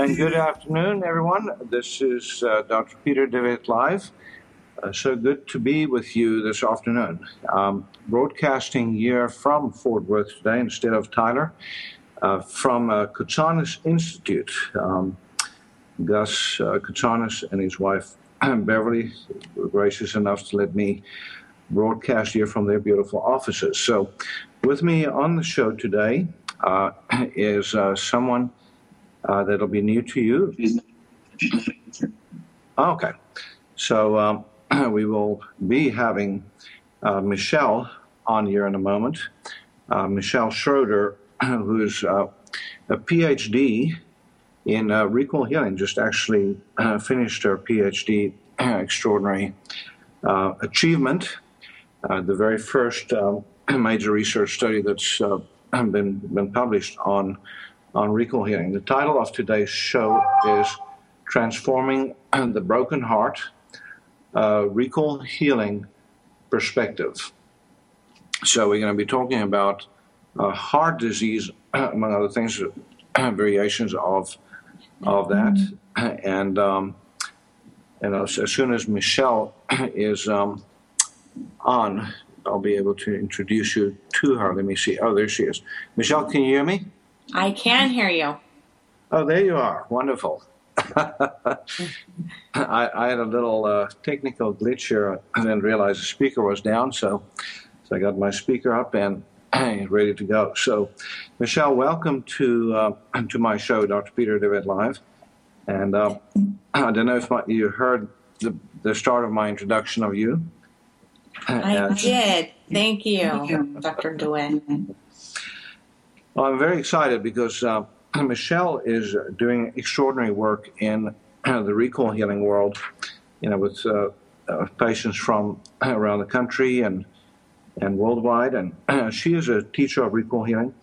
And good afternoon, everyone. This is uh, Dr. Peter De Wet Live. Uh, so good to be with you this afternoon. Um, broadcasting here from Fort Worth today instead of Tyler uh, from uh, Kotsanis Institute. Um, Gus uh, Kotsanis and his wife Beverly were gracious enough to let me broadcast here from their beautiful offices. So, with me on the show today uh, is uh, someone uh, that'll be new to you. Okay. So, um, we will be having uh, Michelle on here in a moment. Uh, Michelle Schroeder, who's uh, a PhD in uh, recall healing, just actually uh, finished her PhD, extraordinary uh, achievement, uh, the very first um, major research study that's been been published on on recall healing. The title of today's show is "Transforming the Broken Heart: uh, Recall Healing Perspective." So we're going to be talking about heart disease, among other things, variations of of that. And um, and as, as, soon as Michelle is um, on, I'll be able to introduce you to her. Let me see. Oh, there she is. Michelle, can you hear me? I can hear you. Oh, there you are. Wonderful. I, I, had a little uh, technical glitch here. I didn't realize the speaker was down, so so I got my speaker up and ready to go. So, Michelle, welcome to uh, to my show, Dr. Peter De Wet Live. And uh, I don't know if my, you heard the, the start of my introduction of you. I uh, did. Thank you, Dr. De Wet. Well, I'm very excited because uh, Michelle is doing extraordinary work in the recall healing world, you know, with uh, uh, patients from around the country and and worldwide. And she is a teacher of recall healing.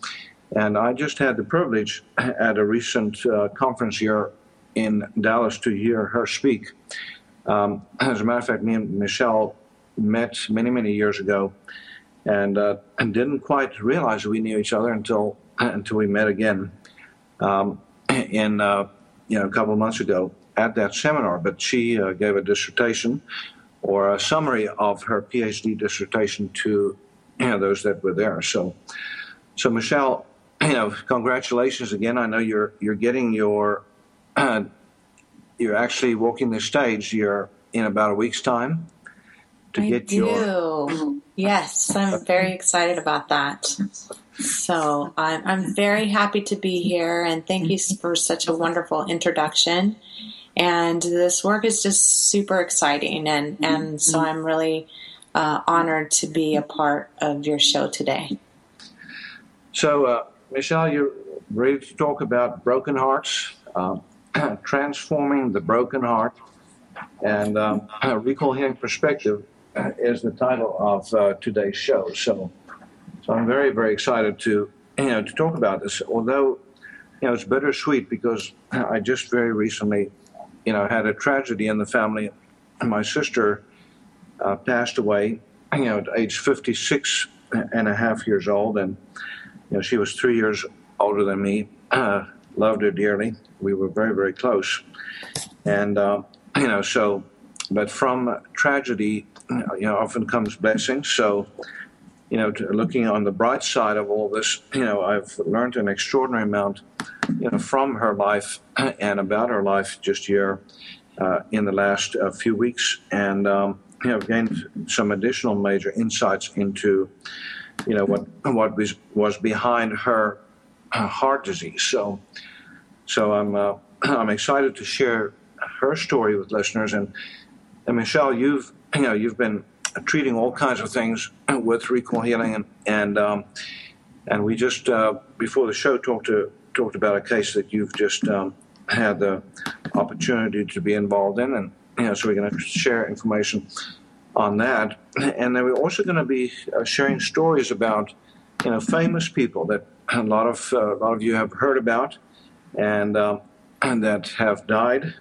And I just had the privilege at a recent uh, conference here in Dallas to hear her speak. Um, as a matter of fact, me and Michelle met many, many years ago and, uh, and didn't quite realize we knew each other until, until we met again um, in, uh, you know, a couple of months ago at that seminar. But she uh, gave a dissertation or a summary of her PhD dissertation to you know, those that were there. So, so Michelle, you know, congratulations again. I know you're you're getting your you're actually walking the stage. You're in about a week's time to I get do. your. Yes, I'm very excited about that. So I'm, I'm very happy to be here, and thank you for such a wonderful introduction and this work is just super exciting and and so mm-hmm. i'm really uh, honored to be a part of your show today so uh, michelle you're ready to talk about broken hearts uh, transforming the broken heart and um, recall healing perspective is the title of uh, today's show so so i'm very very excited to you know to talk about this although you know it's bittersweet because i just very recently you know, had a tragedy in the family. My sister uh, passed away you know, at age 56 and a half years old, and you know, she was three years older than me. Uh, loved her dearly. We were very, very close, and uh, you know, so. But from tragedy, you know, often comes blessing. So, you know, looking on the bright side of all this, you know, I've learned an extraordinary amount, you know, from her life and about her life just here uh, in the last uh, few weeks, and um, you know, gained some additional major insights into, you know, what what was was behind her uh, heart disease. So, so I'm uh, I'm excited to share her story with listeners. And, and Michelle, you've you know you've been treating all kinds of things with recall healing, and and um, and we just uh, before the show talked to talked about a case that you've just um, had the opportunity to be involved in, and you know, so we're going to share information on that, and then we're also going to be uh, sharing stories about you know famous people that a lot of uh, a lot of you have heard about, and um, and that have died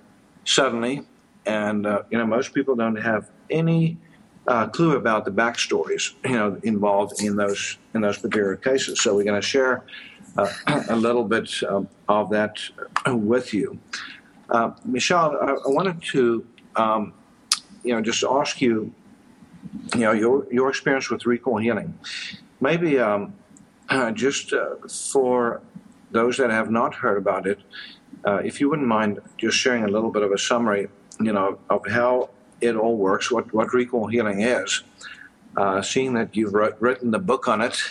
suddenly, and uh, you know most people don't have any uh, clue about the backstories you know involved in those in those particular cases. So we're going to share uh, a little bit um, of that with you. Uh, Michelle, I, I, wanted to, um, you know, just ask you, you know, your your experience with recall healing. Maybe um, just uh, for those that have not heard about it, uh, if you wouldn't mind just sharing a little bit of a summary, you know, of how it all works, what what recall healing is. Uh, seeing that you've written the book on it,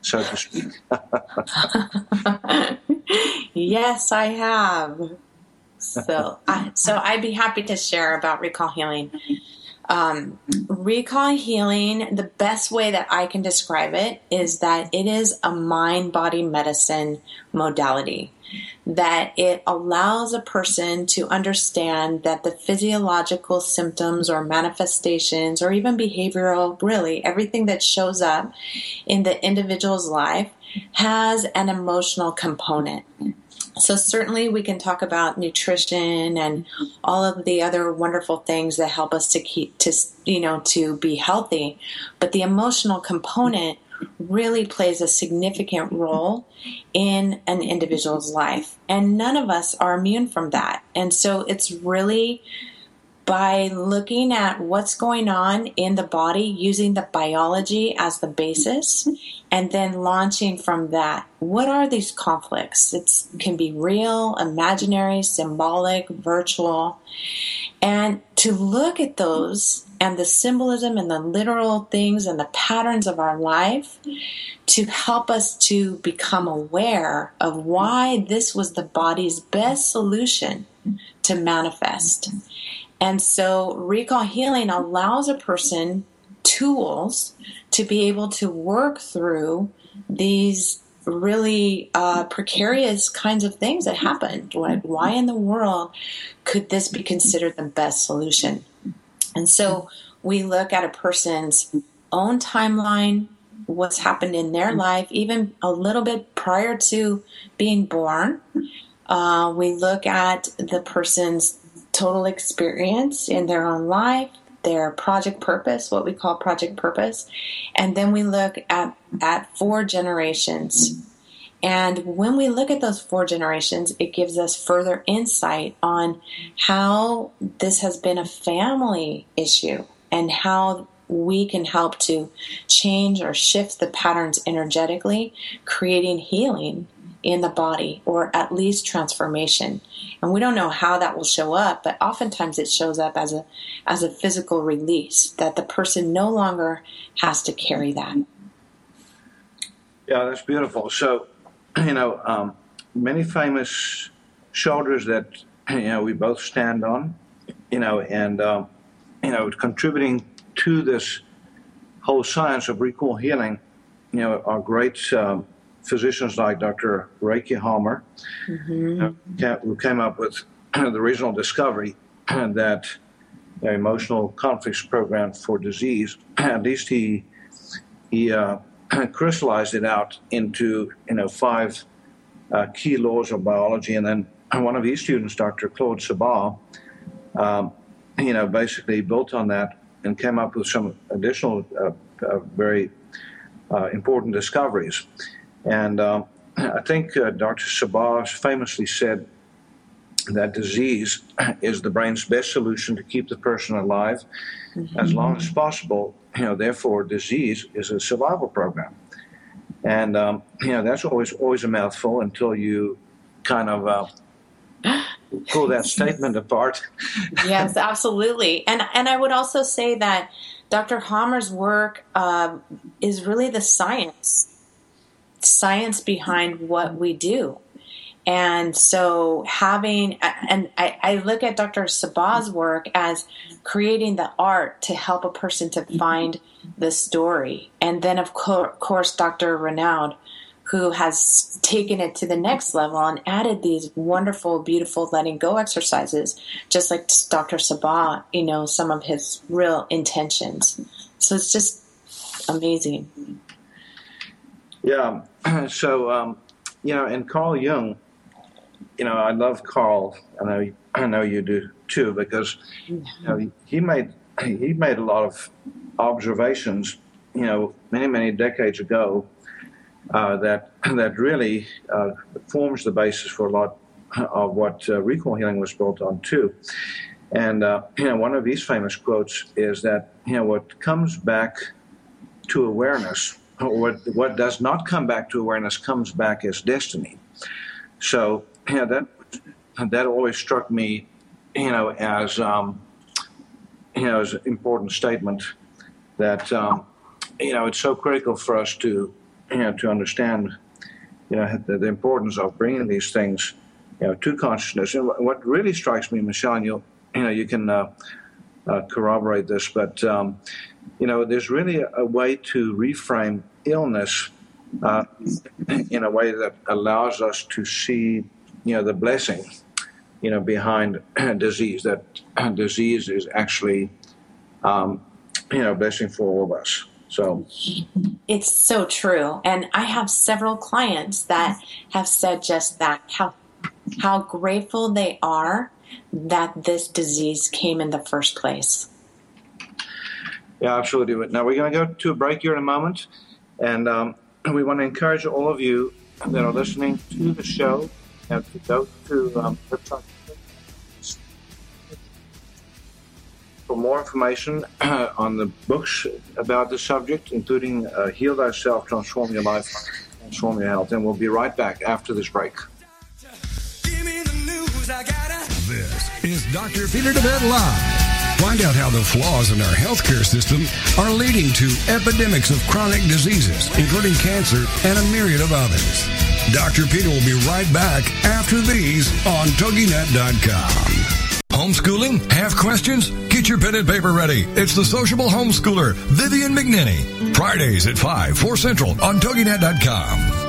so to speak. yes, I have. So, I, so I'd be happy to share about recall healing. Um, recall healing, the best way that I can describe it is that it is a mind body medicine modality. That it allows a person to understand that the physiological symptoms or manifestations or even behavioral, really everything that shows up in the individual's life has an emotional component. So certainly we can talk about nutrition and all of the other wonderful things that help us to keep to you know to be healthy, but the emotional component really plays a significant role in an individual's life. And none of us are immune from that. And so it's really by looking at what's going on in the body using the biology as the basis and then launching from that what are these conflicts? It can be real imaginary symbolic virtual. And to look at those and the symbolism and the literal things and the patterns of our life to help us to become aware of why this was the body's best solution to manifest. And so recall healing allows a person tools to be able to work through these really uh, precarious kinds of things that happened. Why in the world could this be considered the best solution? And so we look at a person's own timeline, what's happened in their life, even a little bit prior to being born. Uh, we look at the person's total experience in their own life, their project purpose, what we call project purpose, and then we look at, at four generations. And when we look at those four generations, it gives us further insight on how this has been a family issue and how we can help to change or shift the patterns energetically, creating healing in the body or at least transformation. And we don't know how that will show up, but oftentimes it shows up as a as a physical release that the person no longer has to carry that. Yeah, that's beautiful. So, you know, um, many famous shoulders that you know we both stand on, you know, and um, you know, contributing to this whole science of recall healing, you know, are great um, physicians like Dr. Ryke Hamer, mm-hmm. uh, who came up with the original discovery that the emotional conflicts program for disease, at least he he uh, crystallized it out into you know five uh, key laws of biology, and then one of his students, Dr. Claude Sabbah, um, you know, basically built on that and came up with some additional uh, uh, very uh, important discoveries. And um, I think Dr. Sabbah famously said that disease is the brain's best solution to keep the person alive mm-hmm. as long as possible. You know, therefore, disease is a survival program, and um, you know that's always always a mouthful until you kind of uh, pull that statement apart. yes, absolutely, and and I would also say that Dr. Hamer's work uh, is really the science, science behind what we do. And so having, and I, I, look at Dr. Sabbah's work as creating the art to help a person to find the story. And then, of course, Dr. Renaud, who has taken it to the next level and added these wonderful, beautiful letting go exercises, just like Dr. Sabbah, you know, some of his real intentions. So it's just amazing. Yeah. So, um, you know, and Carl Jung, you know, I love Carl. I know I know you do too because you know, he made he made a lot of observations, you know, many many decades ago uh, that that really uh, forms the basis for a lot of what uh, recall healing was built on too. And uh, you know, one of these famous quotes is that you know what comes back to awareness, what what does not come back to awareness, comes back as destiny. So yeah, that that always struck me, you know, as um, you know, as an important statement that um, you know it's so critical for us to you know to understand you know the, the importance of bringing these things you know to consciousness. And what really strikes me, Michelle, and you you know you can uh, uh, corroborate this, but um, you know there's really a, way to reframe illness uh, in a way that allows us to see you know the blessing you know behind disease that disease is actually um, you know a blessing for all of us. So it's so true. And i have several clients that have said just that how how grateful they are that this disease came in the first place yeah absolutely now we're going to go to a break here in a moment and um, we want to encourage all of you that are listening to the show have to go to um, for more information uh, on the books about the subject, including uh, Heal Thyself, Transform Your Life, Transform Your Health. And we'll be right back after this break. This is Dr. Peter De Wet Live. Find out how the flaws in our healthcare system are leading to epidemics of chronic diseases, including cancer and a myriad of others. Dr. Peter will be right back after these on TogiNet.com. Homeschooling? Have questions? Get your pen and paper ready. It's the sociable homeschooler, Vivian McNinney. Fridays at 5, 4 Central on TogiNet.com.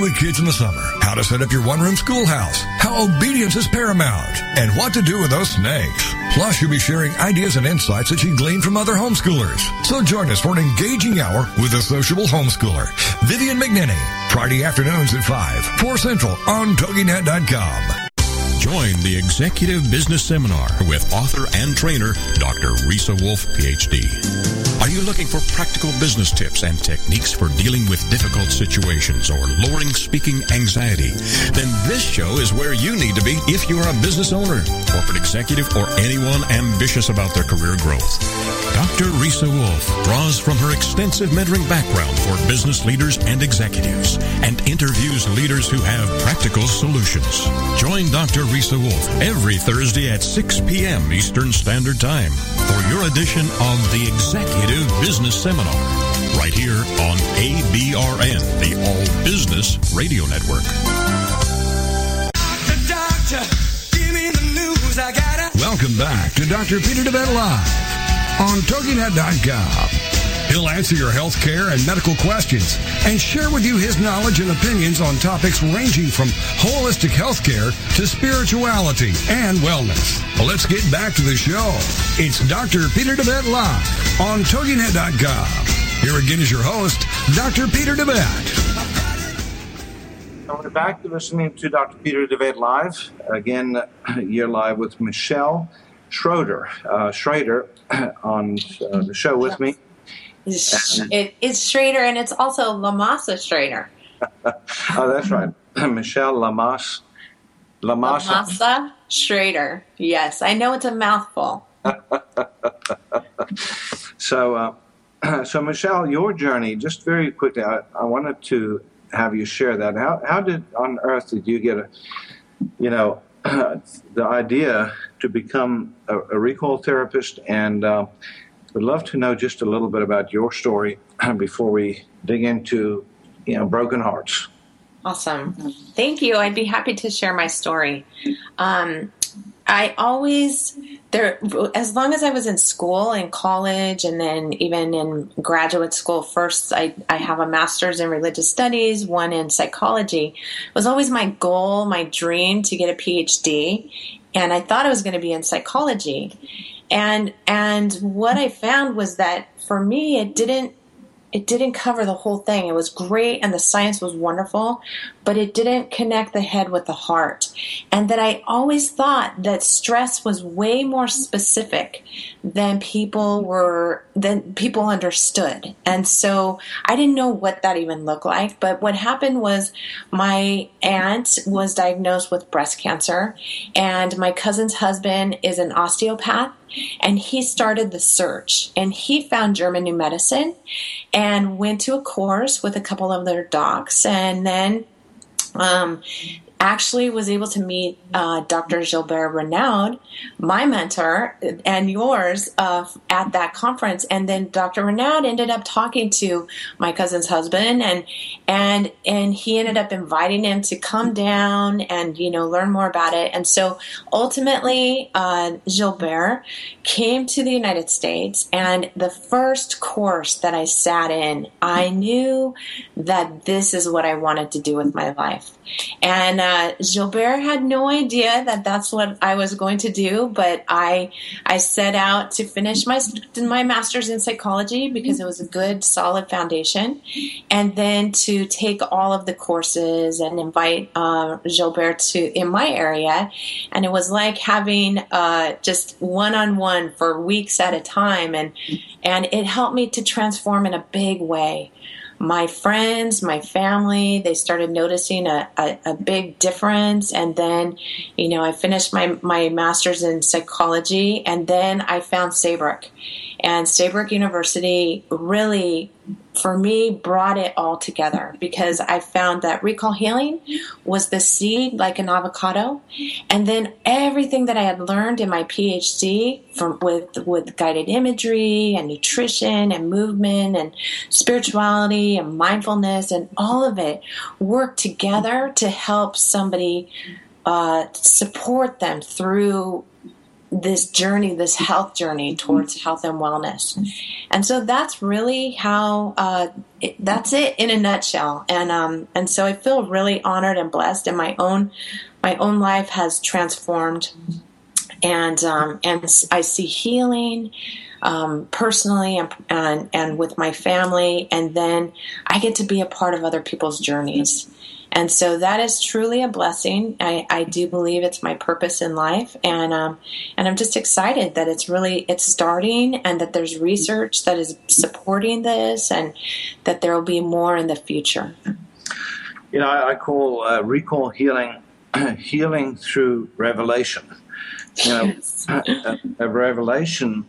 with kids in the summer? How to set up your one-room schoolhouse? How obedience is paramount? And what to do with those snakes? Plus, you'll be sharing ideas and insights that you gleaned from other homeschoolers. So join us for an engaging hour with a sociable homeschooler, Vivian McNinney. Friday afternoons at 5, 4 Central on TogiNet.com. Join the Executive Business Seminar with author and trainer Dr. Risa Wolf, PhD. Are you looking for practical business tips and techniques for dealing with difficult situations or lowering speaking anxiety? Then this show is where you need to be if you're a business owner, corporate executive, or anyone ambitious about their career growth. Dr. Risa Wolf draws from her extensive mentoring background for business leaders and executives and interviews leaders who have practical solutions. Join Dr. Risa Wolf every Thursday at 6 p.m. Eastern Standard Time for your edition of the Executive Business Seminar right here on ABRN, the All Business Radio Network. Doctor, doctor, Welcome back to Dr. Peter De Wet Live. on TogiNet.com. He'll answer your health care and medical questions and share with you his knowledge and opinions on topics ranging from holistic health care to spirituality and wellness. let's get back to the show. It's Dr. Peter De Wet Live on TogiNet.com. Here again is your host, Dr. Peter De Wet. We're back to listening to Dr. Peter De Wet Live. Again, you're live with Michelle Schroeder. Uh, Schrader on uh, the show with me. It, it's Schrader, and it's also Lamasa Schrader. oh, that's right. Michelle Lamas. Lamasa. Lamasa Schrader. Yes, I know it's a mouthful. so, uh, so Michelle, your journey, just very quickly, I, I wanted to have you share that. How, how did on earth did you get a, you know, the idea to become a, a recall therapist and uh, would love to know just a little bit about your story before we dig into, you know, broken hearts. Awesome. Thank you. I'd be happy to share my story. Um, I always there as long as I was in school in college and then even in graduate school first I, I have a master's in religious studies one in psychology it was always my goal my dream to get a PhD and I thought I was going to be in psychology and and what I found was that for me it didn't it didn't cover the whole thing. It was great and the science was wonderful, but it didn't connect the head with the heart. And that I always thought that stress was way more specific than people were than people understood. And so I didn't know what that even looked like, but what happened was my aunt was diagnosed with breast cancer and my cousin's husband is an osteopath and he started the search and he found German New Medicine and went to a course with a couple of their docs and then um, actually was able to meet uh, Dr. Gilbert Renaud, my mentor and yours, uh, at that conference. And then Dr. Renaud ended up talking to my cousin's husband, and and and he ended up inviting him to come down and you know learn more about it. And so ultimately, uh, Gilbert came to the United States, and the first course that I sat in, I knew that this is what I wanted to do with my life. And uh, Gilbert had no idea that that's what I was going to do, but I I set out to finish my my master's in psychology because it was a good solid foundation, and then to take all of the courses and invite uh, Gilbert to in my area, and it was like having uh, just one on one for weeks at a time, and and it helped me to transform in a big way my friends, my family, they started noticing a, a, a, big difference. And then, you know, I finished my, my master's in psychology and then I found Saybrook. And Saybrook University really for me brought it all together because I found that recall healing was the seed like an avocado. And then everything that I had learned in my PhD from with with guided imagery and nutrition and movement and spirituality and mindfulness and all of it worked together to help somebody uh, support them through this journey, this health journey towards health and wellness. And so that's really how, uh, it, that's it in a nutshell. And, um, and so I feel really honored and blessed and my own, my own life has transformed and, um, and I see healing, um, personally and, and, and with my family. And then I get to be a part of other people's journeys. And so that is truly a blessing. I, I do believe it's my purpose in life, and um, and I'm just excited that it's really it's starting, and that there's research that is supporting this, and that there will be more in the future. You know, I, I call uh, recall healing healing through revelation. You know, yes. a, a revelation,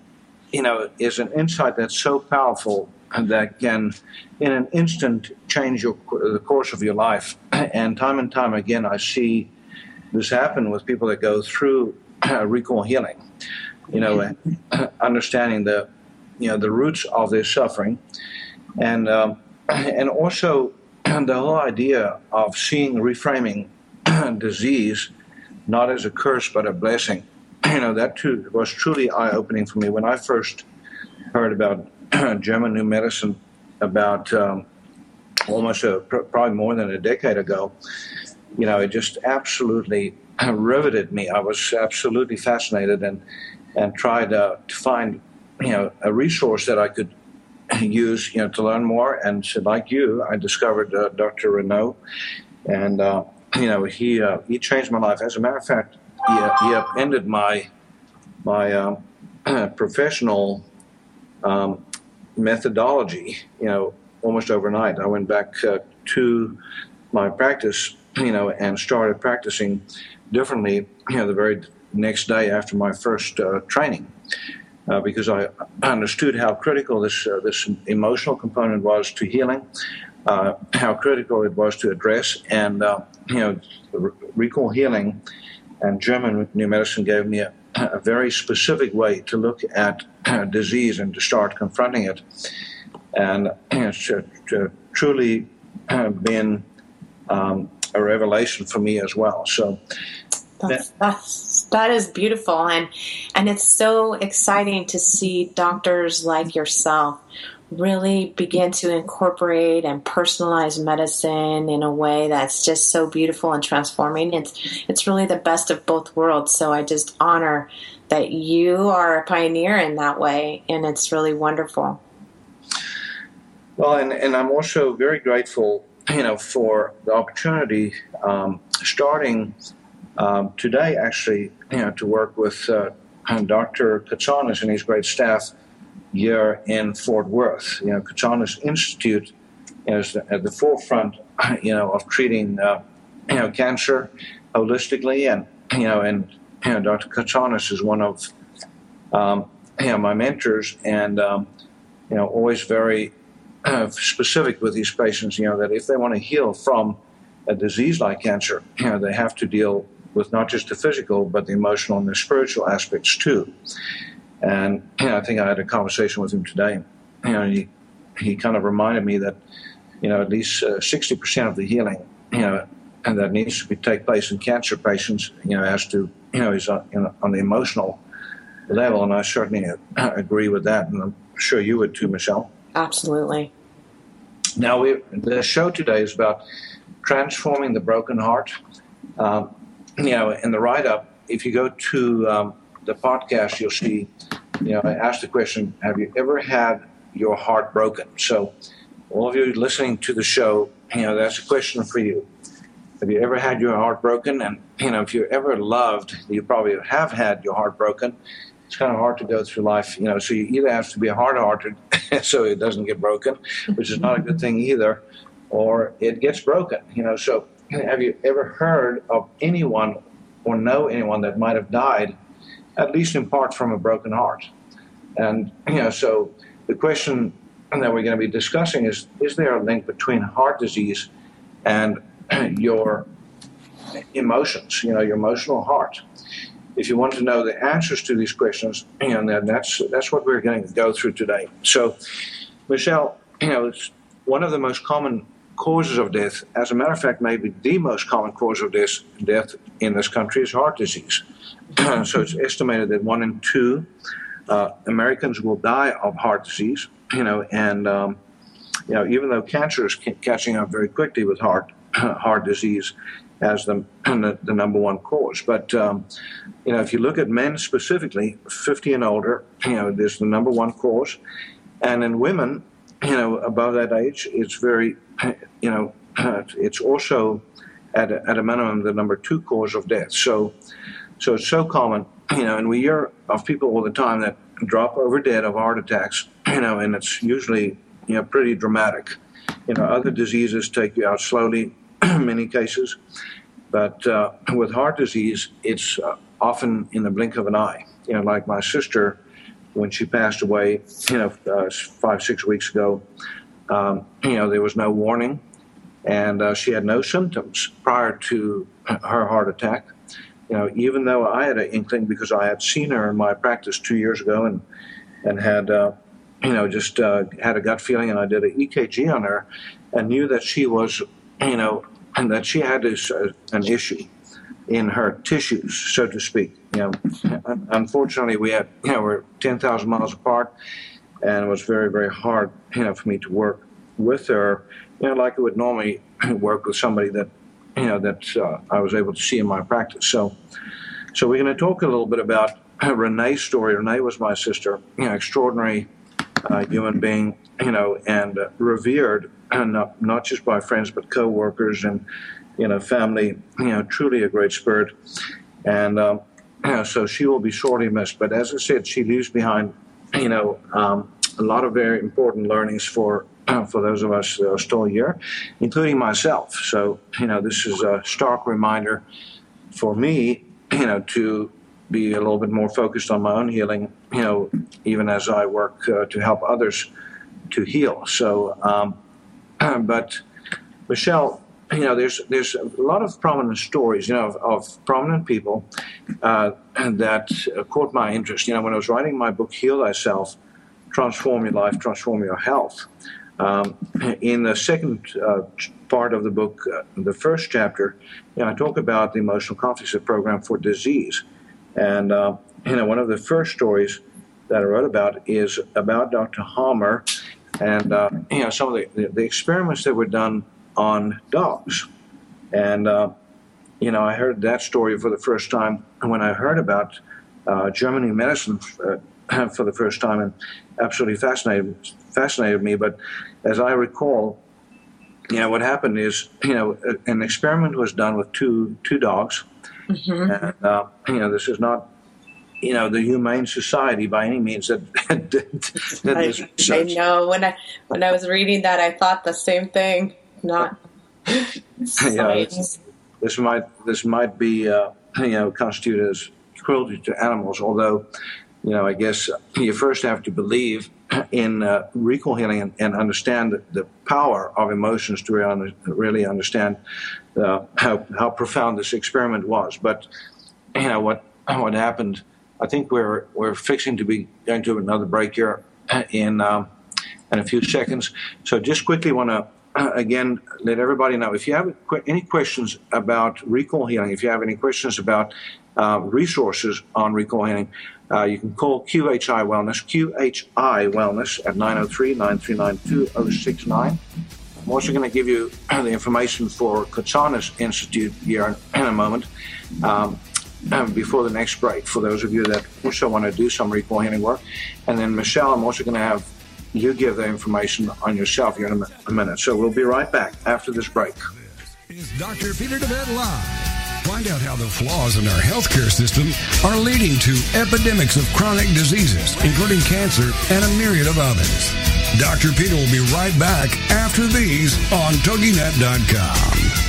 you know, is an insight that's so powerful that can, in an instant, change your, the course of your life. And time and time again, I see this happen with people that go through recall healing. You know, understanding the, you know, the roots of their suffering, and um, and also the whole idea of seeing reframing disease not as a curse but a blessing. You know, that too was truly eye opening for me when I first heard about German new medicine about um, almost a, probably more than a decade ago, you know, it just absolutely riveted me. I was absolutely fascinated and and tried uh, to find you know a resource that I could use you know to learn more. And so, like you, I discovered uh, Dr. Renaud, and uh, you know he uh, he changed my life. As a matter of fact, he, uh, he my my um, professional um, methodology. You know, almost overnight. I went back uh, to my practice, you know, and started practicing differently. You know, the very next day after my first uh, training. Uh, because I understood how critical this uh, this emotional component was to healing, uh, how critical it was to address, and uh, you know, recall healing and German new medicine gave me a, a very specific way to look at uh, disease and to start confronting it, and uh, it's truly uh, been um, a revelation for me as well. So that's, that's that is beautiful and and it's so exciting to see doctors like yourself really begin to incorporate and personalize medicine in a way that's just so beautiful and transforming it's it's really the best of both worlds so i just honor that you are a pioneer in that way and it's really wonderful well and, and i'm also very grateful you know for the opportunity um, starting um, today, actually, you know, to work with uh, Dr. Kotsanis and his great staff here in Fort Worth. You know, Kotsanis Institute is at the forefront, you know, of treating, uh, you know, cancer holistically, and you know, and you know, Dr. Kotsanis is one of um, you know, my mentors, and um, you know, always very uh, specific with these patients. You know, that if they want to heal from a disease like cancer, you know, they have to deal with not just the physical, but the emotional and the spiritual aspects too. And I think I had a conversation with him today. You know, he, he kind of reminded me that, you know, at least uh, 60% of the healing, you know, and that needs to be, take place in cancer patients, you know, as to, you know, is on, you know, on the emotional level. And I certainly agree with that. And I'm sure you would too, Michelle. Absolutely. Now, we, the show today is about transforming the broken heart. Um, you know, in the write up, if you go to um, the podcast, you'll see, you know, I asked the question, have you ever had your heart broken? So, all of you listening to the show, you know, that's a question for you. Have you ever had your heart broken? And, you know, if you ever loved, you probably have had your heart broken. It's kind of hard to go through life, you know, so you either have to be hard hearted so it doesn't get broken, which is not a good thing either, or it gets broken, you know. So have you ever heard of anyone or know anyone that might have died, at least in part from a broken heart? And you know, so the question that we're going to be discussing is: Is there a link between heart disease and your emotions? You know, your emotional heart. If you want to know the answers to these questions, you know, that's that's what we're going to go through today. So, Michelle, you know, it's one of the most common causes of death, as a matter of fact, maybe the most common cause of death, death in this country is heart disease. so it's estimated that one in two uh, Americans will die of heart disease. You know, and um, you know, even though cancer is c- catching up very quickly with heart heart disease as the, the, number one cause, but um, you know, if you look at men specifically, 50 and older, you know, there's the number one cause, and in women, you know, above that age, it's very you know, it's also at a, at a minimum the number two cause of death. So, so it's so common, you know, and we hear of people all the time that drop over dead of heart attacks, you know, and it's usually you know pretty dramatic. You know, other diseases take you out slowly, in many cases, but uh, with heart disease, it's uh, often in the blink of an eye. You know, like my sister when she passed away, you know, uh, five six weeks ago. Um, you know, there was no warning, and uh, she had no symptoms prior to her heart attack. You know, even though I had an inkling because I had seen her in my practice two years ago and and had uh, you know just uh, had a gut feeling, and I did an EKG on her and knew that she was you know and that she had this, uh, an issue in her tissues, so to speak. You know, unfortunately, we had you know we're ten thousand miles apart, and it was very, very hard, you know, for me to work with her, you know, like I would normally work with somebody that, you know, that uh, I was able to see in my practice. So, so we're going to talk a little bit about Renee's story. Renee was my sister, you know, extraordinary uh, human being, you know, and uh, revered, and not, not just by friends but co-workers and, you know, family. You know, truly a great spirit, and um, so she will be sorely missed. But as I said, she leaves behind, you know, um, a lot of very important learnings for for those of us that are still here, including myself. So, you know, this is a stark reminder for me, you know, to be a little bit more focused on my own healing, you know, even as I work uh, to help others to heal. So, um, but Michelle, you know, there's there's a lot of prominent stories, you know, of, of prominent people uh, that caught my interest. You know, when I was writing my book, Heal Thyself, Transform Your Life, Transform Your Health. Um, in the second uh, part of the book, uh, the first chapter, you know, I talk about the emotional conflicts of program for disease. And, uh, you know, one of the first stories that I wrote about is about Dr. Hamer and, uh, you know, some of the, the, experiments that were done on dogs. And, uh, you know, I heard that story for the first time when I heard about uh, German medicine uh, for the first time and absolutely fascinated, fascinated me. But as I recall, you know, what happened is, you know, an experiment was done with two, two dogs Mm-hmm. And, uh, you know, this is not, you know, the humane society by any means that, that I, I, know. When I when I was reading that, I thought the same thing. Not. yeah, this, might this might be uh, you know constituted as cruelty to animals. Although, you know, I guess you first have to believe in uh, recall healing and, and understand the, the, power of emotions to really, really understand uh, how, how profound this experiment was. But you know what what happened? I think we're we're fixing to be going to another break here in um, in a few seconds. So just quickly want to. Again, let everybody know if you have any questions about recall healing, if you have any questions about uh, resources on recall healing, uh, you can call QHI Wellness, QHI Wellness at 903 939 2069. I'm also going to give you the information for Kotsanis Institute here in a moment um, before the next break for those of you that also want to do some recall healing work. And then, Michelle, I'm also going to have you give the information on yourself here in a minute. So we'll be right back after this break. This is Dr. Peter De Wet Live. Find out how the flaws in our healthcare system are leading to epidemics of chronic diseases, including cancer and a myriad of others. Dr. Peter will be right back after these on TogiNet.com.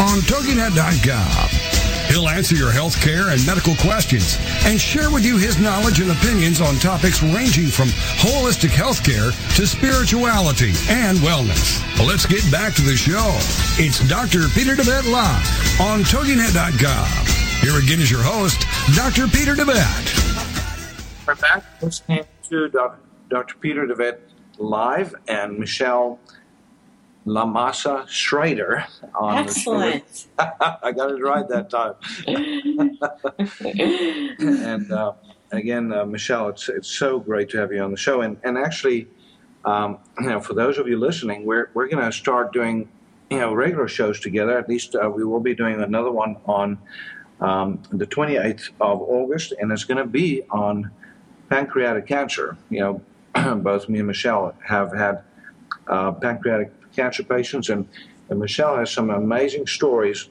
on TogiNet.com. He'll answer your health care and medical questions and share with you his knowledge and opinions on topics ranging from holistic health care to spirituality and wellness. Let's get back to the show. It's Dr. Peter De Wet Live on TogiNet.com. Here again is your host, Dr. Peter De Wet. We're back listening to Dr. Peter De Wet Live and Michelle Lamasa Schrader on Excellent. I got it right that time. and uh, again, uh, Michelle, it's it's so great to have you on the show. And and actually, um, you know, for those of you listening, we're we're going to start doing you know regular shows together. At least uh, we will be doing another one on um, the 28th of August, and it's going to be on pancreatic cancer. You know, both me and Michelle have had uh, pancreatic cancer patients, and, and Michelle has some amazing stories,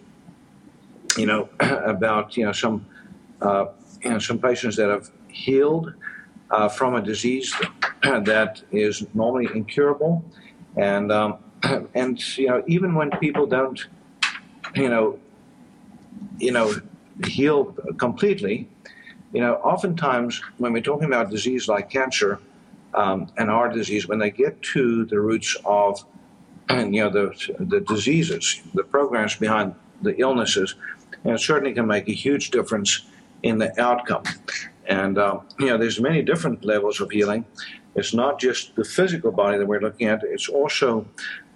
you know, about you know some uh, you know some patients that have healed uh, from a disease that is normally incurable, and um, and you know even when people don't, you know, you know, heal completely, you know, oftentimes when we're talking about disease like cancer um, and heart disease, when they get to the roots of and you know the the diseases, the programs behind the illnesses, and it certainly can make a huge difference in the outcome. And uh, you know, there's many different levels of healing. It's not just the physical body that we're looking at. It's also,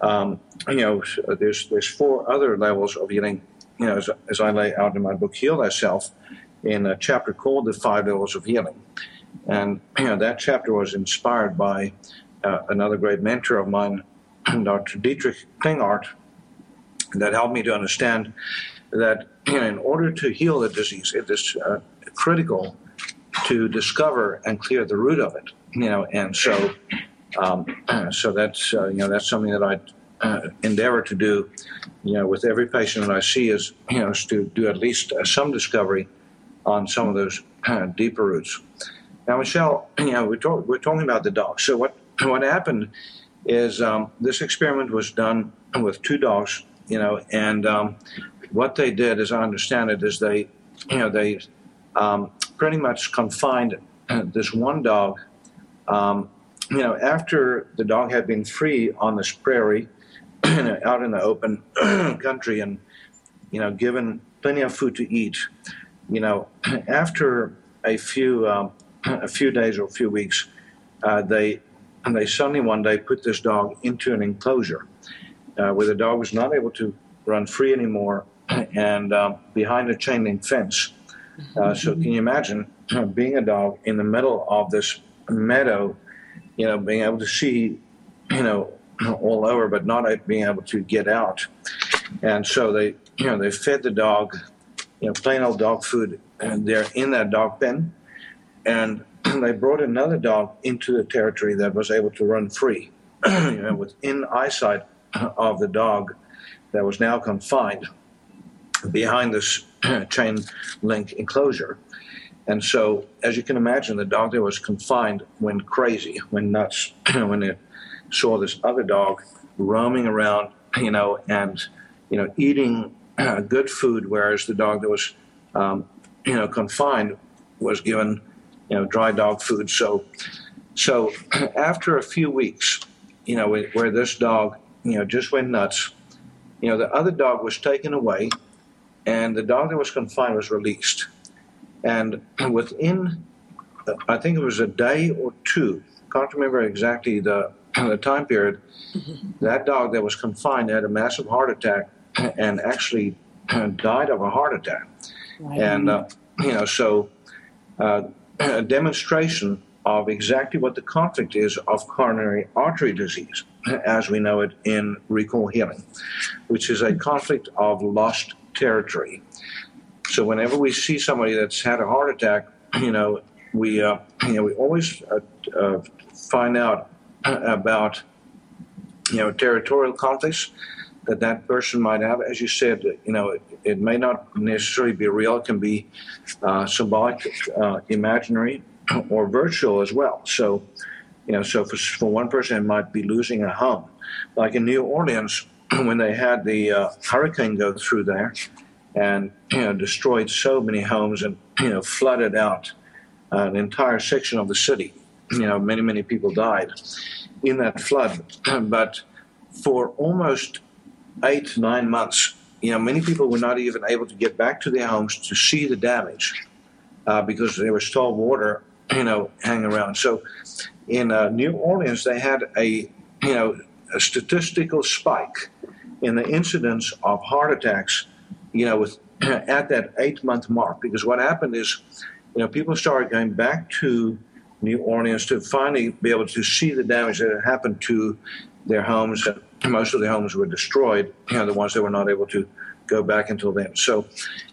um, you know, there's there's four other levels of healing. You know, as, as I lay out in my book, Heal Thyself, in a chapter called the Five Levels of Healing. And you know, that chapter was inspired by uh, another great mentor of mine, Dr. Dietrich Klinghardt that helped me to understand that in order to heal the disease, it is uh, critical to discover and clear the root of it. You know, and so um, so that's uh, you know that's something that I uh, endeavor to do. You know, with every patient that I see is you know is to do at least uh, some discovery on some of those uh, deeper roots. Now, Michelle, you know, we're, talk- we're talking about the dog. So what what happened is um, this experiment was done with two dogs, you know, and um, what they did, as I understand it, is they, you know, they um, pretty much confined this one dog. Um, you know, after the dog had been free on this prairie, out in the open country, and you know, given plenty of food to eat, you know, after a few um, a few days or a few weeks, uh, they and they suddenly one day put this dog into an enclosure uh, where the dog was not able to run free anymore and um, behind a chain link fence. Uh, so can you imagine being a dog in the middle of this meadow, you know, being able to see, you know, all over, but not being able to get out. And so they, you know, they fed the dog, you know, plain old dog food, and they're in that dog pen. And they brought another dog into the territory that was able to run free, you within eyesight of the dog that was now confined behind this chain link enclosure. And so, as you can imagine, the dog that was confined went crazy, went nuts when it saw this other dog roaming around, you know, and you know, eating good food, whereas the dog that was, um, you know, confined was given you know, dry dog food. So, so after a few weeks, you know, where this dog, you know, just went nuts, you know, the other dog was taken away, and the dog that was confined was released. And within, I think it was a day or two, can't remember exactly the, the time period, that dog that was confined had a massive heart attack and actually died of a heart attack. Right. And, uh, you know, so uh, a demonstration of exactly what the conflict is of coronary artery disease, as we know it in recall healing, which is a conflict of lost territory. So whenever we see somebody that's had a heart attack, you know, we uh, you know we always uh, uh, find out about you know territorial conflicts that that person might have. As you said, you know, it, may not necessarily be real. It can be uh, symbolic, uh, imaginary, or virtual as well. So, You know, so for, for one person, it might be losing a home. Like in New Orleans, when they had the uh, hurricane go through there and, you know, destroyed so many homes and, you know, flooded out an entire section of the city. You know, many, many people died in that flood. but for almost eight, nine months, you know, many people were not even able to get back to their homes to see the damage uh, because there was still water, you know, hanging around. So in uh, New Orleans, they had a, you know, a statistical spike in the incidence of heart attacks, you know, with at that eight month mark. Because what happened is, you know, people started going back to New Orleans to finally be able to see the damage that had happened to their homes. Most of the homes were destroyed, you know, the ones that were not able to go back until then. So,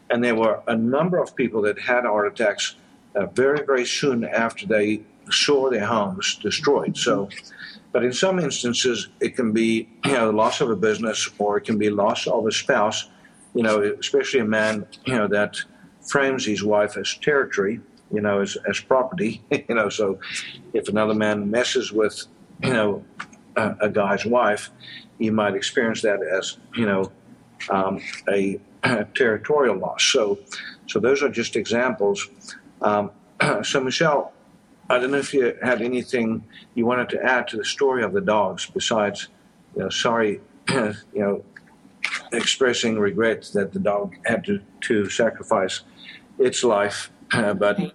and there were a number of people that had heart attacks uh, very, very soon after they saw their homes destroyed. So, but in some instances, it can be you know loss of a business or it can be loss of a spouse. You know, especially a man you know that frames his wife as territory. You know, as as property. You know, so if another man messes with you know a, a guy's wife, you might experience that as you know um, a, a, territorial loss. So, so those are just examples. Um, so, Michelle, I don't know if you had anything you wanted to add to the story of the dogs besides, you know, sorry, you know, expressing regret that the dog had to, to sacrifice its life, but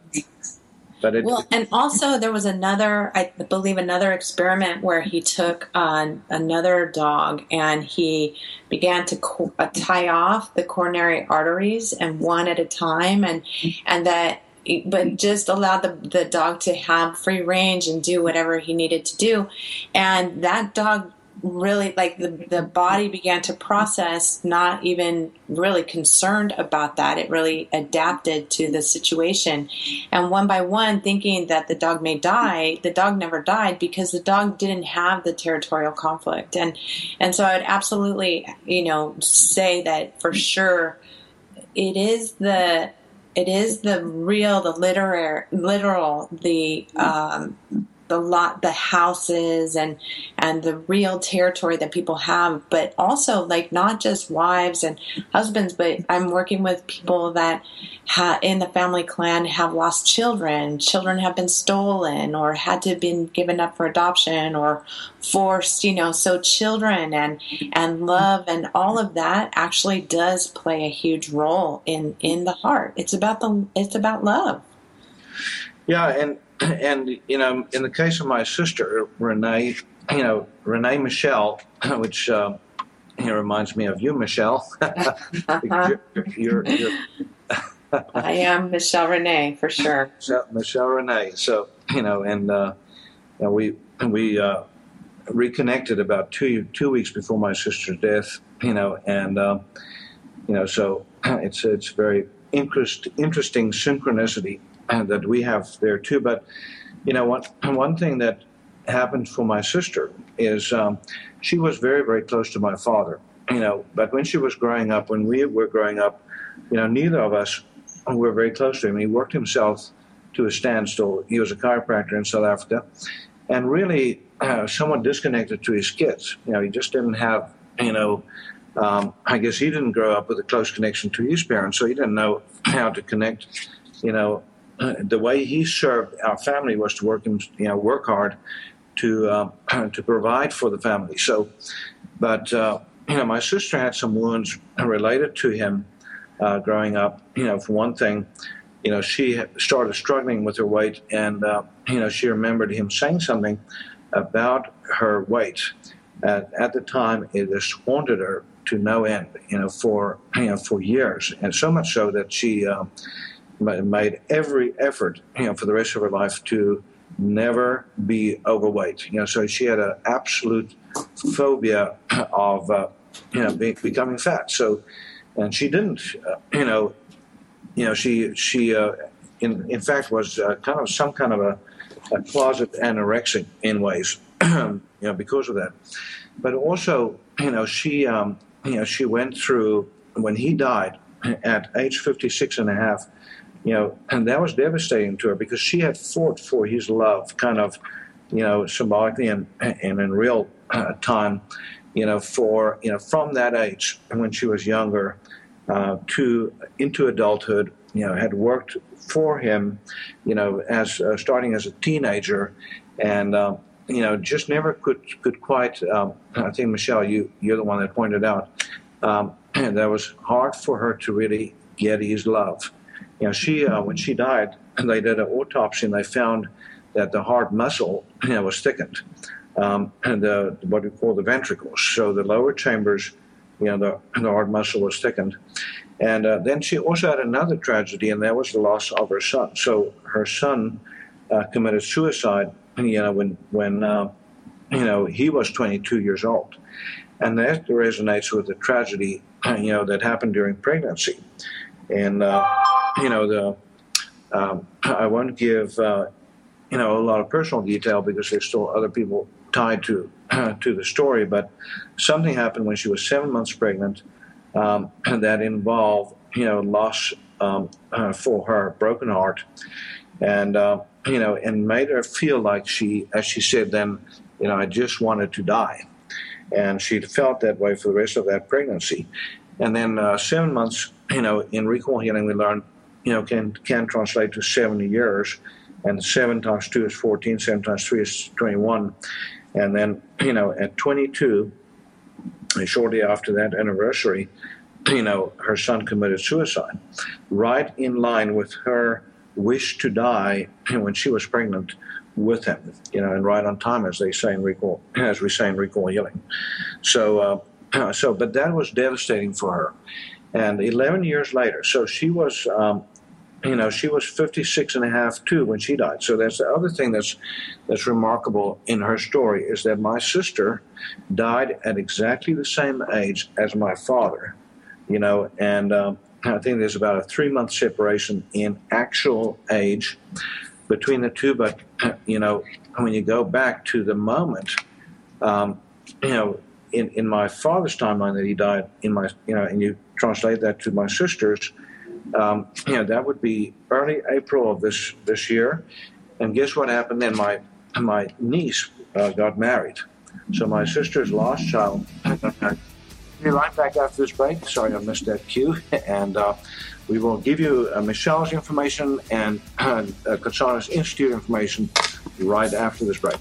but it, well, and also there was another, I believe, another experiment where he took uh, another dog and he began to co- uh, tie off the coronary arteries and one at a time, and and that but just allowed the, the dog to have free range and do whatever he needed to do. And that dog really like the, the body began to process not even really concerned about that. It really adapted to the situation. And one by one thinking that the dog may die the dog never died because the dog didn't have the territorial conflict. And and so i'd absolutely you know say that for sure it is the it is the real the literary literal the um the lot the houses and and the real territory that people have but also like not just wives and husbands but i'm working with people that ha- in the family clan have lost children. Children have been stolen or had to have been given up for adoption or forced you know so children and and love and all of that actually does play a huge role in in the heart. It's about the it's about love. Yeah and and you know, in the case of my sister Renee, you know, Renee Michelle, which uh, you know, reminds me of you, Michelle. you're, you're, you're I am Michelle Renee for sure. Michelle, Michelle Renee. So you know, and uh, you know, we we uh, reconnected about two two weeks before my sister's death. You know, and uh, you know, so it's it's very interest, interesting synchronicity that we have there too. But you know, one one thing that happened for my sister is um, she was very very close to my father. You know, but when she was growing up, when we were growing up, you know, neither of us were very close to him. He worked himself to a standstill. He was a chiropractor in South Africa, and really uh, somewhat disconnected to his kids. You know, he just didn't have, you know, um, I guess he didn't grow up with a close connection to his parents, so he didn't know how to connect, you know, the way he served our family was to work him, you know, work hard to uh, to provide for the family. So, but uh, you know, my sister had some wounds related to him uh, growing up. You know, for one thing, you know, she started struggling with her weight, and uh, you know, she remembered him saying something about her weight. At, at the time, it just haunted her to no end. You know, for you know, for years, and so much so that she um, made every effort, you know, for the rest of her life to never be overweight. You know, so she had an absolute phobia of, uh, you know, be, becoming fat. So, and she didn't, uh, you know, you know, she she uh, in in fact was uh, kind of some kind of a, a closet anorexic in ways, you know, because of that. But also, you know, she um, you know she went through when he died at age 56 and a half you know, and that was devastating to her because she had fought for his love kind of you know, symbolically and, and in real uh, time, you know, for, you know, from that age when she was younger uh, to into adulthood, you know, had worked for him, you know, as uh, starting as a teenager and, uh, you know, just never could could quite. Um, I think Michelle, you you're the one that pointed out um, that was hard for her to really get his love. You know, she uh, when she died, they did an autopsy and they found that the heart muscle you know, was thickened, um, and the, what we call the ventricles. So the lower chambers, you know, the, the heart muscle was thickened. And uh, then she also had another tragedy, and that was the loss of her son. So her son uh, committed suicide, you know, when when uh, you know he was 22 years old, and that resonates with the tragedy, you know, that happened during pregnancy. And uh, you know, the um, I won't give uh, you know a lot of personal detail because there's still other people tied to to the story. But something happened when she was seven months pregnant um, that involved you know loss um, uh, for her, broken heart, and uh, you know, and made her feel like she, as she said, then you know, I just wanted to die, and she felt that way for the rest of that pregnancy. And then uh, seven months, you know, in recall healing, we learned, you know, can can translate to 70 years and seven times two is 14, seven times three is 21. And then, you know, at 22, shortly after that anniversary, you know, her son committed suicide, right in line with her wish to die when she was pregnant with him, you know, and right on time, as they say in recall, as we say in recall healing. So, uh, so, but that was devastating for her. And 11 years later, so she was um, you know, she was 56 and a half too when she died. So that's the other thing that's that's remarkable in her story is that my sister died at exactly the same age as my father, you know, and um, I think there's about a three month separation in actual age between the two. But you know, when you go back to the moment, um, you know, in in my father's timeline that he died in my, you know, and you translate that to my sister's um, you know, that would be early April of this this year. And guess what happened then? My my niece uh, got married. So my sister's last child. Be right back after this break. Sorry, I missed that cue. And uh, we will give you uh, Michelle's information and uh, Kotsanis Institute information right after this break.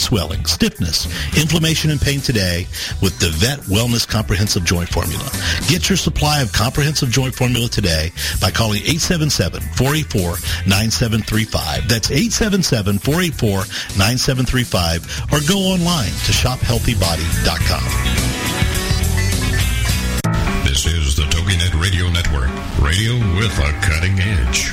swelling, stiffness, inflammation, and pain today with De Wet Wellness Comprehensive Joint Formula. Get your supply of Comprehensive Joint Formula today by calling 877-484-9735. That's 877-484-9735 or go online to shophealthybody.com. This is the TogiNet Radio Network, radio with a cutting edge.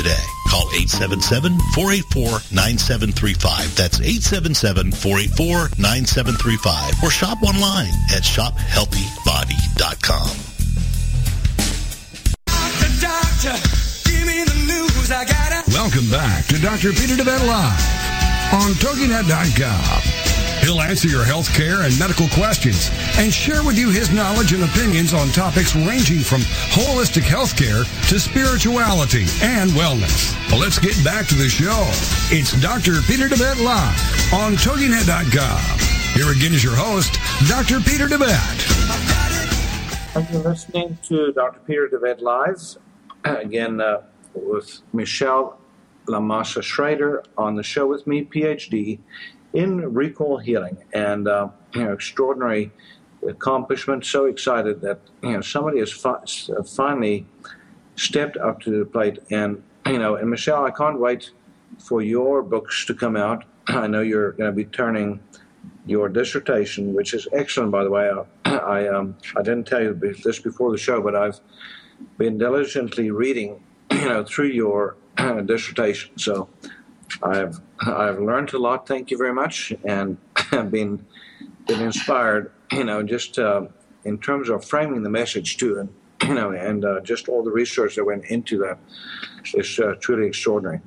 today. Call 877-484-9735. That's 877-484-9735 or shop online at shophealthybody.com. Welcome back to Dr. Peter De Wet Live on TogiNet.com. He'll answer your health care and medical questions and share with you his knowledge and opinions on topics ranging from holistic health care to spirituality and wellness. Well, let's get back to the show. It's Dr. Peter De Wet Live on TogiNet.com. Here again is your host, Dr. Peter De Wet. You're listening to Dr. Peter De Wet Live. Again, uh, with Michelle Lamasa Schrader on the show with me, PhD in recall healing, and uh, you know, extraordinary accomplishment. So excited that you know somebody has fi- finally stepped up to the plate, and you know, and Michelle, I can't wait for your books to come out. I know you're going to be turning your dissertation, which is excellent, by the way. I, I, um, I didn't tell you this before the show, but I've been diligently reading you know, through your uh, dissertation. So I've I've learned a lot. Thank you very much, and I've been been inspired. You know, just uh, in terms of framing the message too, and you know, and uh, just all the research that went into that is uh, truly extraordinary.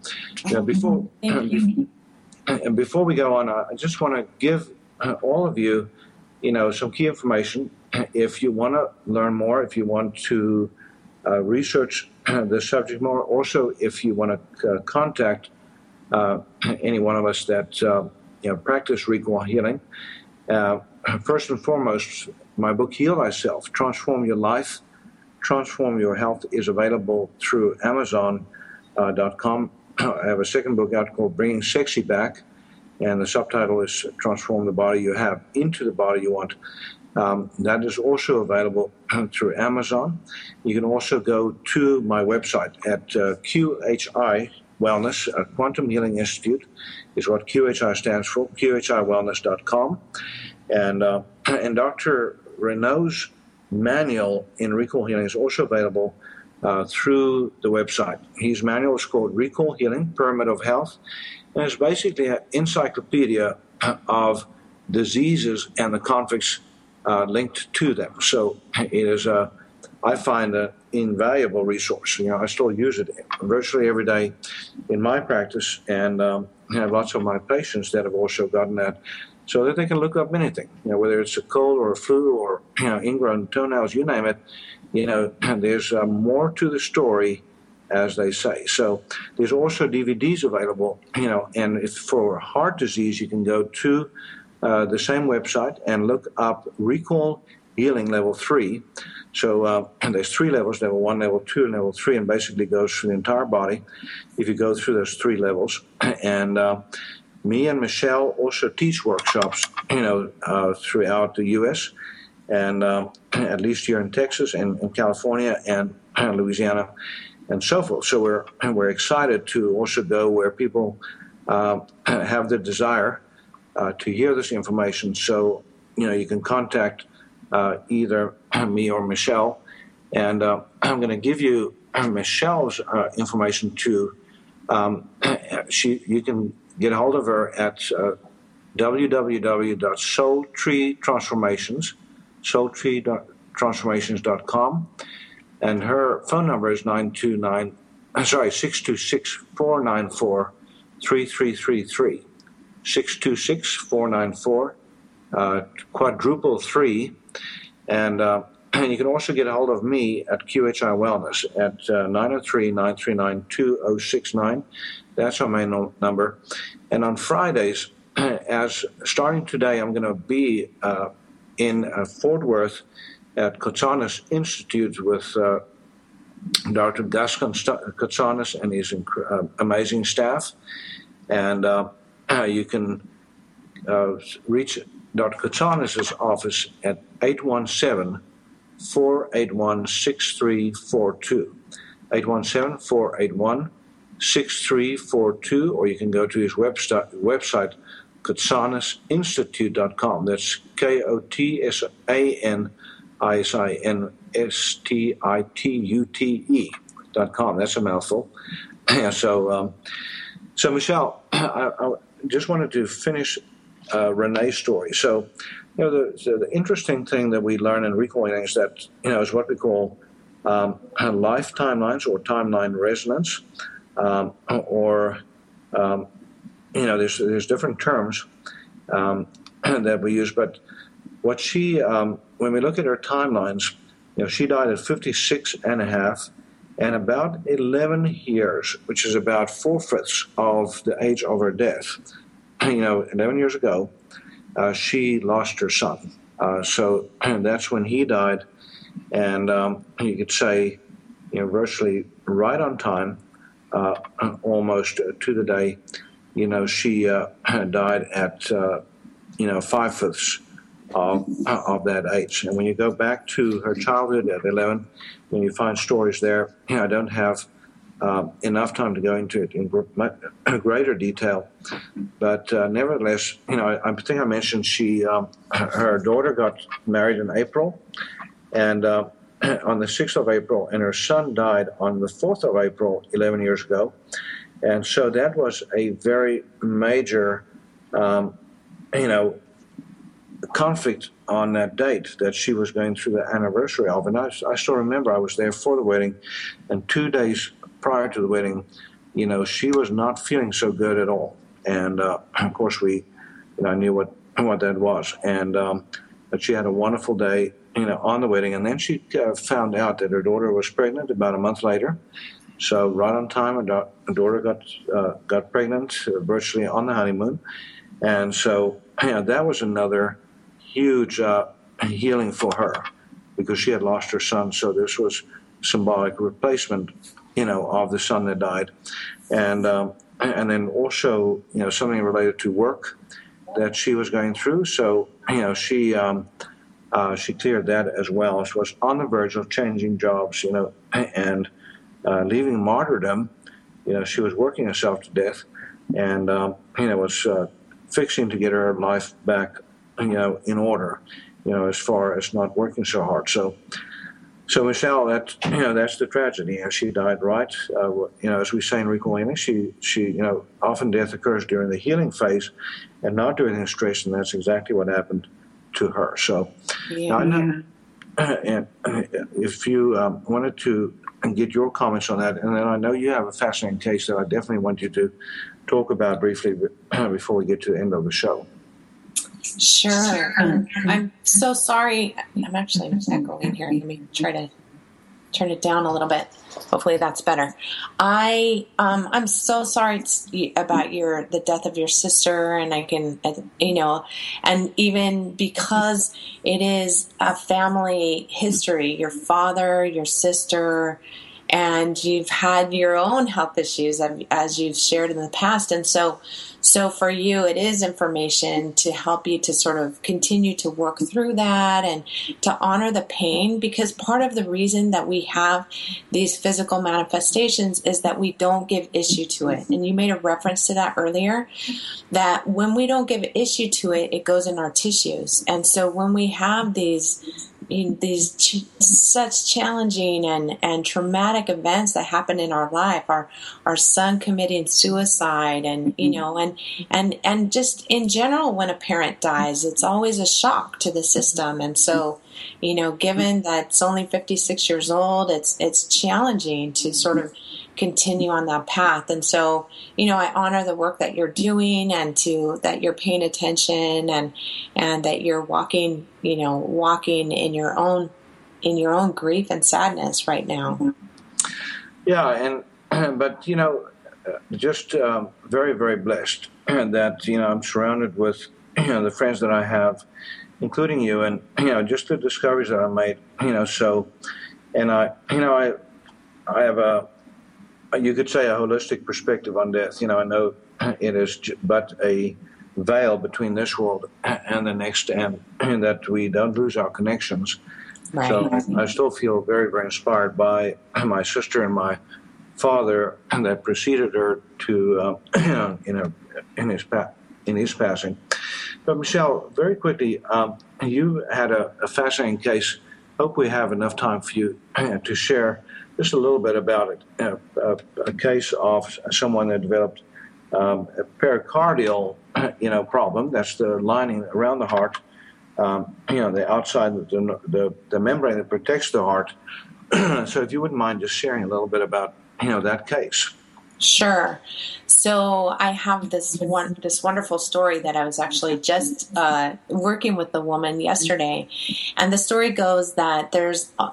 Now, before and before we go on, I just want to give uh, all of you, you know, some key information. If you want to learn more, if you want to uh, research the subject more. Also, if you want to uh, contact uh, any one of us that uh, you know, practice recall healing, uh, first and foremost, my book Heal Thyself: Transform Your Life, Transform Your Health is available through Amazon.com. I have a second book out called Bringing Sexy Back, and the subtitle is Transform the Body You Have into the Body You Want. Um, that is also available through Amazon. You can also go to my website at uh, QHI Wellness, uh, Quantum Healing Institute, is what QHI stands for, QHIWellness.com. And, uh, and Dr. Renaud's manual in recall healing is also available uh, through the website. His manual is called Recall Healing Pyramid of Health, and it's basically an encyclopedia of diseases and the conflicts uh, linked to them. So it is a, I find an invaluable resource. You know, I still use it virtually every day in my practice, and um, I have lots of my patients that have also gotten that, so that they can look up anything. You know, whether it's a cold or a flu or you know ingrown toenails, you name it. You know, there's uh, more to the story as they say. So there's also DVDs available, you know, and if for heart disease, you can go to uh, the same website and look up recall healing level three. So uh, there's three levels: level one, level two, and level three, and basically goes through the entire body. If you go through those three levels, and uh, me and Michelle also teach workshops, you know, uh, throughout the U.S. and uh, at least here in Texas and in California and Louisiana and so forth. So we're we're excited to also go where people uh, have the desire uh, to hear this information. So, you know, you can contact uh, either me or Michelle. And uh, I'm going to give you Michelle's uh, information too. Um, she, you can get hold of her at uh, www.soultreetransformations, soultreetransformations.com. And her phone number is 929, sorry, 626 494 3333. 626 494 uh, quadruple three. And, uh, you can also get a hold of me at QHI Wellness at 903 939 2069. That's our main number. And on Fridays, as starting today, I'm going to be uh, in uh, Fort Worth at Kotsanis Institute with uh, Dr. Gaston Kotsanis and his inc- uh, amazing staff. And uh, you can uh, reach Dr. Kotsanis' office at 817 481 6342. 817 481 6342, or you can go to his website, website kotsanisinstitute.com. That's K O T S A N I S I N S T I T U T E com. That's a mouthful. so, um, so Michelle, I, I, just wanted to finish uh, Renee's story. So, you know, the, the interesting thing that we learn in recall is that you know is what we call um, life timelines or timeline resonance, um, or um, you know, there's there's different terms um, that we use, but what she um, when we look at her timelines, you know, she died at 56 and a half and about 11 years, which is about four fifths of the age of her death. You know, 11 years ago, uh, she lost her son. Uh, so that's when he died, and um, you could say, you know, virtually right on time, uh, almost to the day. You know, she uh, died at uh, you know five fifths of, of that age. And when you go back to her childhood at 11, when you find stories there, you know, I don't have uh, enough time to go into it in greater detail. But uh, nevertheless, you know, I, I, think I mentioned she, um, her daughter got married in April, and uh, on the 6th of April, and her son died on the 4th of April, 11 years ago. And so that was a very major, um, you know, conflict on that date that she was going through the anniversary of. And I, I still remember I was there for the wedding, and two days prior to the wedding, you know, she was not feeling so good at all. And uh, of course, we, you know, I knew what what that was, and um, but she had a wonderful day, you know, on the wedding. And then she uh, found out that her daughter was pregnant about a month later. So right on time, her, da- her daughter got uh, got pregnant uh, virtually on the honeymoon, and so yeah, that was another huge uh, healing for her because she had lost her son. So this was symbolic replacement, you know, of the son that died, and um, and then also you know something related to work that she was going through. So you know she. Um, uh, she cleared that as well. She was on the verge of changing jobs, you know, and uh, leaving martyrdom. You know, she was working herself to death, and um, you know was uh, fixing to get her life back you know, in order, you know, as far as not working so hard. So, so Michelle, that you know, that's the tragedy. And she died right. Uh, you know, as we say in Reclaiming, she she you know, often death occurs during the healing phase, and not during the stress, and that's exactly what happened to her. So, yeah. Know, and if you um, wanted to get your comments on that, and then I know you have a fascinating case that I definitely want you to talk about briefly before we get to the end of the show. Sure. Um, I'm so sorry. I'm actually echoing here. Let me try to turn it down a little bit. Hopefully that's better. I um, I'm so sorry about your the death of your sister, and I can you know, and even because it is a family history, your father, your sister, and you've had your own health issues um, as you've shared in the past, and so so for you, it is information to help you to sort of continue to work through that and to honor the pain because part of the reason that we have these physical manifestations is that we don't give issue to it. And you made a reference to that earlier that when we don't give issue to it, it goes in our tissues. And so when we have these in these ch- such challenging and, and traumatic events that happen in our life. Our our son committing suicide and you mm-hmm. know and and and just in general when a parent dies it's always a shock to the system. And so you know given that it's only 56 years old it's it's challenging to sort of continue on that path. And so, you know, I honor the work that you're doing and to that you're paying attention and and that you're walking, you know, walking in your own in your own grief and sadness right now. Yeah, and but you know, just um, very very blessed that you know I'm surrounded with you know the friends that I have, including you, and you know just the discoveries that I made. You know, so and I you know I I have a you could say a holistic perspective on death. You know, I know it is but a veil between this world and the next, and, and that we don't lose our connections. Right. So I still feel very, very inspired by my sister and my father that preceded her to uh, you know in his pa- in his passing. But Michelle, very quickly, um, you had a, a fascinating case hope we have enough time for you to share just a little bit about. Uh, a, a, case of someone that developed um, a pericardial, you know, problem. That's the lining around the heart. Um, you know, the outside the, the, the membrane that protects the heart. so, if you wouldn't mind just sharing a little bit about you know that case. Sure. So I have this one this wonderful story that I was actually just uh, working with the woman yesterday, and the story goes that there's uh,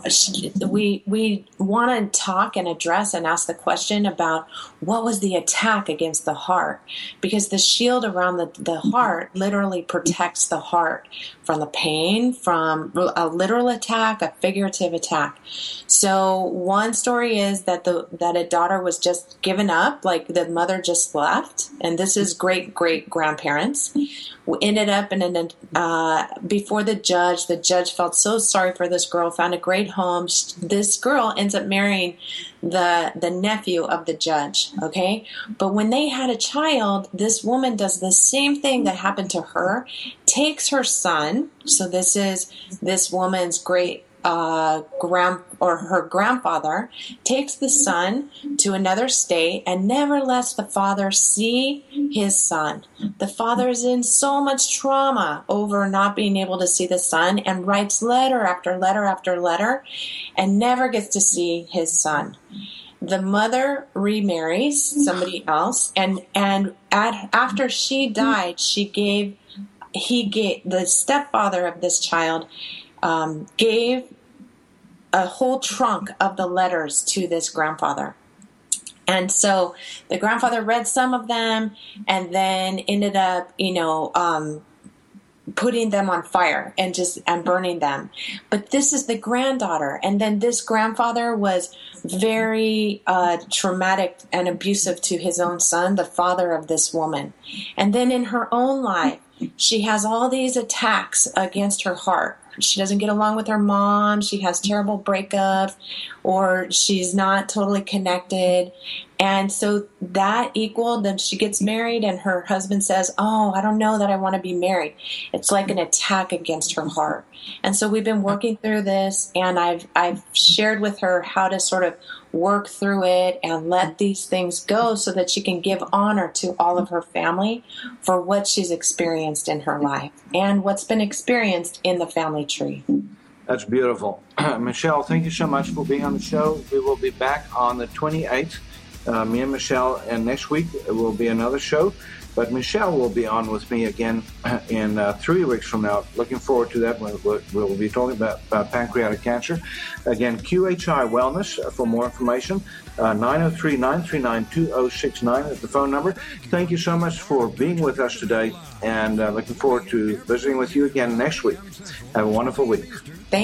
we we want to talk and address and ask the question about what was the attack against the heart? Because the shield around the, the heart literally protects the heart from the pain from a literal attack a figurative attack. So one story is that the that a daughter was just given up like the mother just left and this is great great grandparents. We ended up in an uh, before the judge the judge felt so sorry for this girl found a great home. This girl ends up marrying the the nephew of the judge okay? But when they had a child this woman does the same thing that happened to her takes her son so this is this woman's great uh, grand or her grandfather takes the son to another state and never lets the father see his son. The father is in so much trauma over not being able to see the son and writes letter after letter after letter and never gets to see his son. The mother remarries somebody else and and at, after she died she gave he gave the stepfather of this child um, gave a whole trunk of the letters to this grandfather. And so the grandfather read some of them and then ended up, you know, um, putting them on fire and just and burning them. But this is the granddaughter, and then this grandfather was very uh, traumatic and abusive to his own son, the father of this woman. And then in her own life, she has all these attacks against her heart she doesn't get along with her mom, she has terrible breakups, or she's not totally connected. And so that equaled, then she gets married, and her husband says, Oh, I don't know that I want to be married. It's like an attack against her heart. And so we've been working through this, and I've, I've shared with her how to sort of work through it and let these things go so that she can give honor to all of her family for what she's experienced in her life and what's been experienced in the family tree. That's beautiful. Michelle, thank you so much for being on the show. We will be back on the 28th. Uh, me and Michelle, and next week will be another show. But Michelle will be on with me again in uh, three weeks from now. Looking forward to that. We'll, we'll be talking about, pancreatic cancer. Again, QHI Wellness uh, for more information. Uh, 903 939 2069 is the phone number. Thank you so much for being with us today and uh, looking forward to visiting with you again next week. Have a wonderful week. Thank